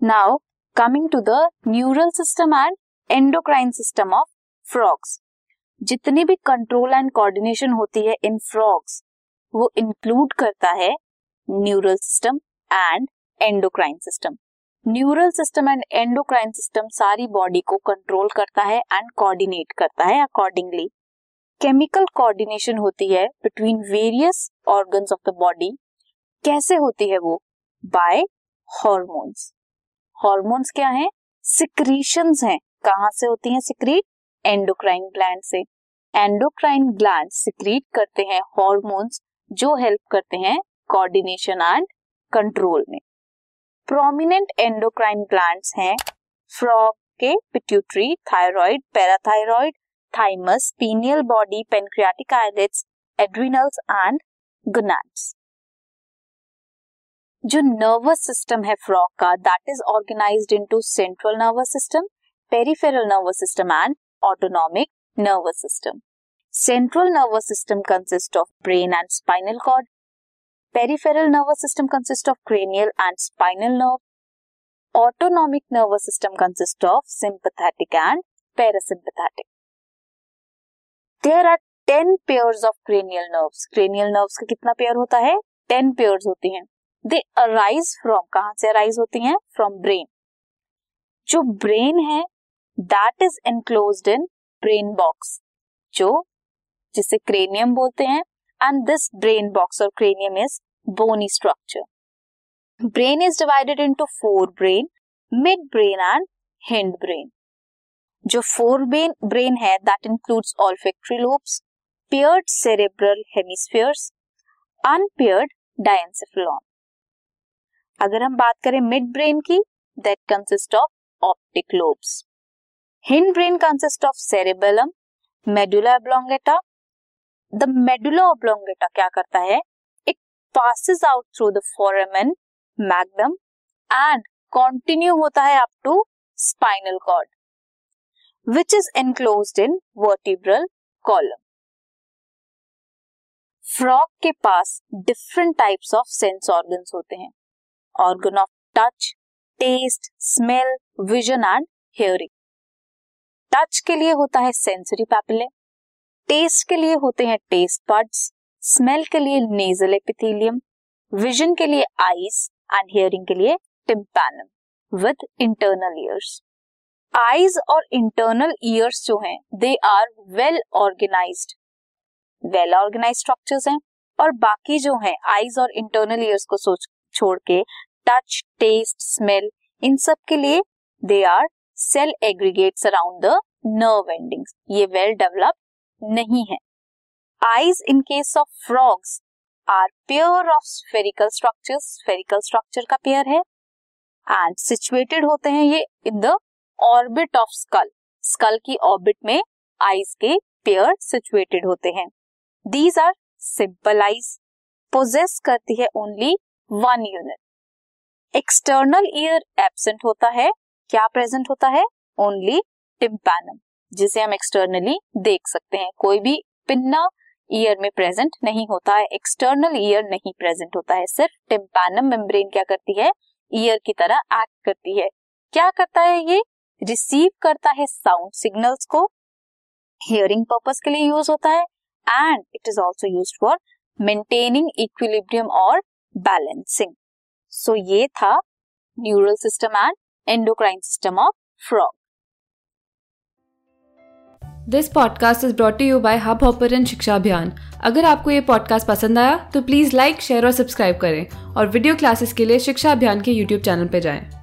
Now coming to the neural system and endocrine system of frogs जितनी भी control and coordination होती है इन frogs वो इंक्लूड करता है neural system and endocrine system neural system and endocrine system सारी body को कंट्रोल करता है एंड कोऑर्डिनेट करता है अकॉर्डिंगली केमिकल कोऑर्डिनेशन होती है between various organs of the body कैसे होती है वो? बाय हॉर्मोन्स हॉर्मोन्स क्या है? सिक्रीशंस हैं। कहाँ से होती हैं सिक्रीट एंडोक्राइन ग्लैंड से। एंडोक्राइन ग्लैंड सिक्रीट करते हैं हॉर्मोन्स जो हेल्प करते हैं कोऑर्डिनेशन एंड कंट्रोल में। प्रोमिनेंट एंडोक्राइन ग्लैंड्स हैं फ्रॉग के pituitary thyroid parathyroid thymus pineal body pancreatic islets adrenals and gonads जो नर्वस सिस्टम है फ्रॉग का that is organised into central nervous system peripheral nervous system and autonomic nervous system central nervous system consist of brain and spinal cord peripheral nervous system consist of cranial and spinal nerve autonomic nervous system consist of sympathetic and parasympathetic there are ten pairs of cranial nerves cranial nerves का कितना pair होता है? Ten pairs होती हैं. दे arise from कहाँ से arise होती हैं? फ्रॉम ब्रेन जो ब्रेन है that is enclosed in brain box जो, जिसे क्रेनियम बोलते हैं एंड दिस ब्रेन बॉक्स और cranium is bony structure brain is divided into fore brain mid brain and hind brain जो फोर ब्रेन ब्रेन है that includes olfactory lobes paired cerebral hemispheres unpaired diencephalon अगर हम बात करें mid brain की that consist of optic lobes hind brain consist of cerebellum medulla oblongata the medulla oblongata क्या करता है? It passes out through the foramen magnum and continue होता है up to spinal cord which is enclosed in vertebral column frog के पास different types of sense organs होते हैं। Organ of touch taste smell vision and hearing touch के लिए होता है sensory papillae test के लिए होते हैं टेस्ट बड्स स्मेल के लिए नेजल एपिथेलियम विजन के लिए आईज एंड हियरिंग के लिए tympanum with internal ears eyes और इंटरनल ईयर्स जो हैं they are well organised well organise structures हैं और बाकी जो हैं आईज और इंटरनल ईयर्स को सोच, छोड़ के टच टेस्ट स्मेल इन सब के लिए they are cell aggregates around the nerve endings ये वेल डेवलप नहीं है। Eyes in case of frogs are pair of spherical structures spherical structure का पेयर है। एंड सिचुएटेड होते हैं ये in the orbit of skull skull की orbit में आईज के पेयर सिचुएटेड होते हैं। These are simple eyes possess करती है only one unit external ear absent होता है, क्या प्रेजेंट होता है? ओनली टिम्पैनम जिसे हम एक्सटर्नली देख सकते हैं। कोई भी पिन्ना ईयर में प्रेजेंट नहीं होता है एक्सटर्नल ईयर नहीं प्रेजेंट होता है। सिर्फ़ टिम्पैनम मेम्ब्रेन क्या करती है? ईयर की तरह एक्ट करती है। क्या करता है ये? रिसीव करता है साउंड सिग्नल्स को। हियरिंग पर्पस के लिए यूज़ होता है and it is also use for maintaining equilibrium और बैलेंसिंग सो ये था neural system and endocrine system of frog this podcast is brought you by Hubhopper Shiksha Abhiyan अगर आपको ये पॉडकास्ट पसंद आया तो प्लीज़ लाइक शेयर और सब्सक्राइब करें और वीडियो क्लासेस के लिए शिक्षा अभियान के यूट्यूब चैनल पर जाएँ।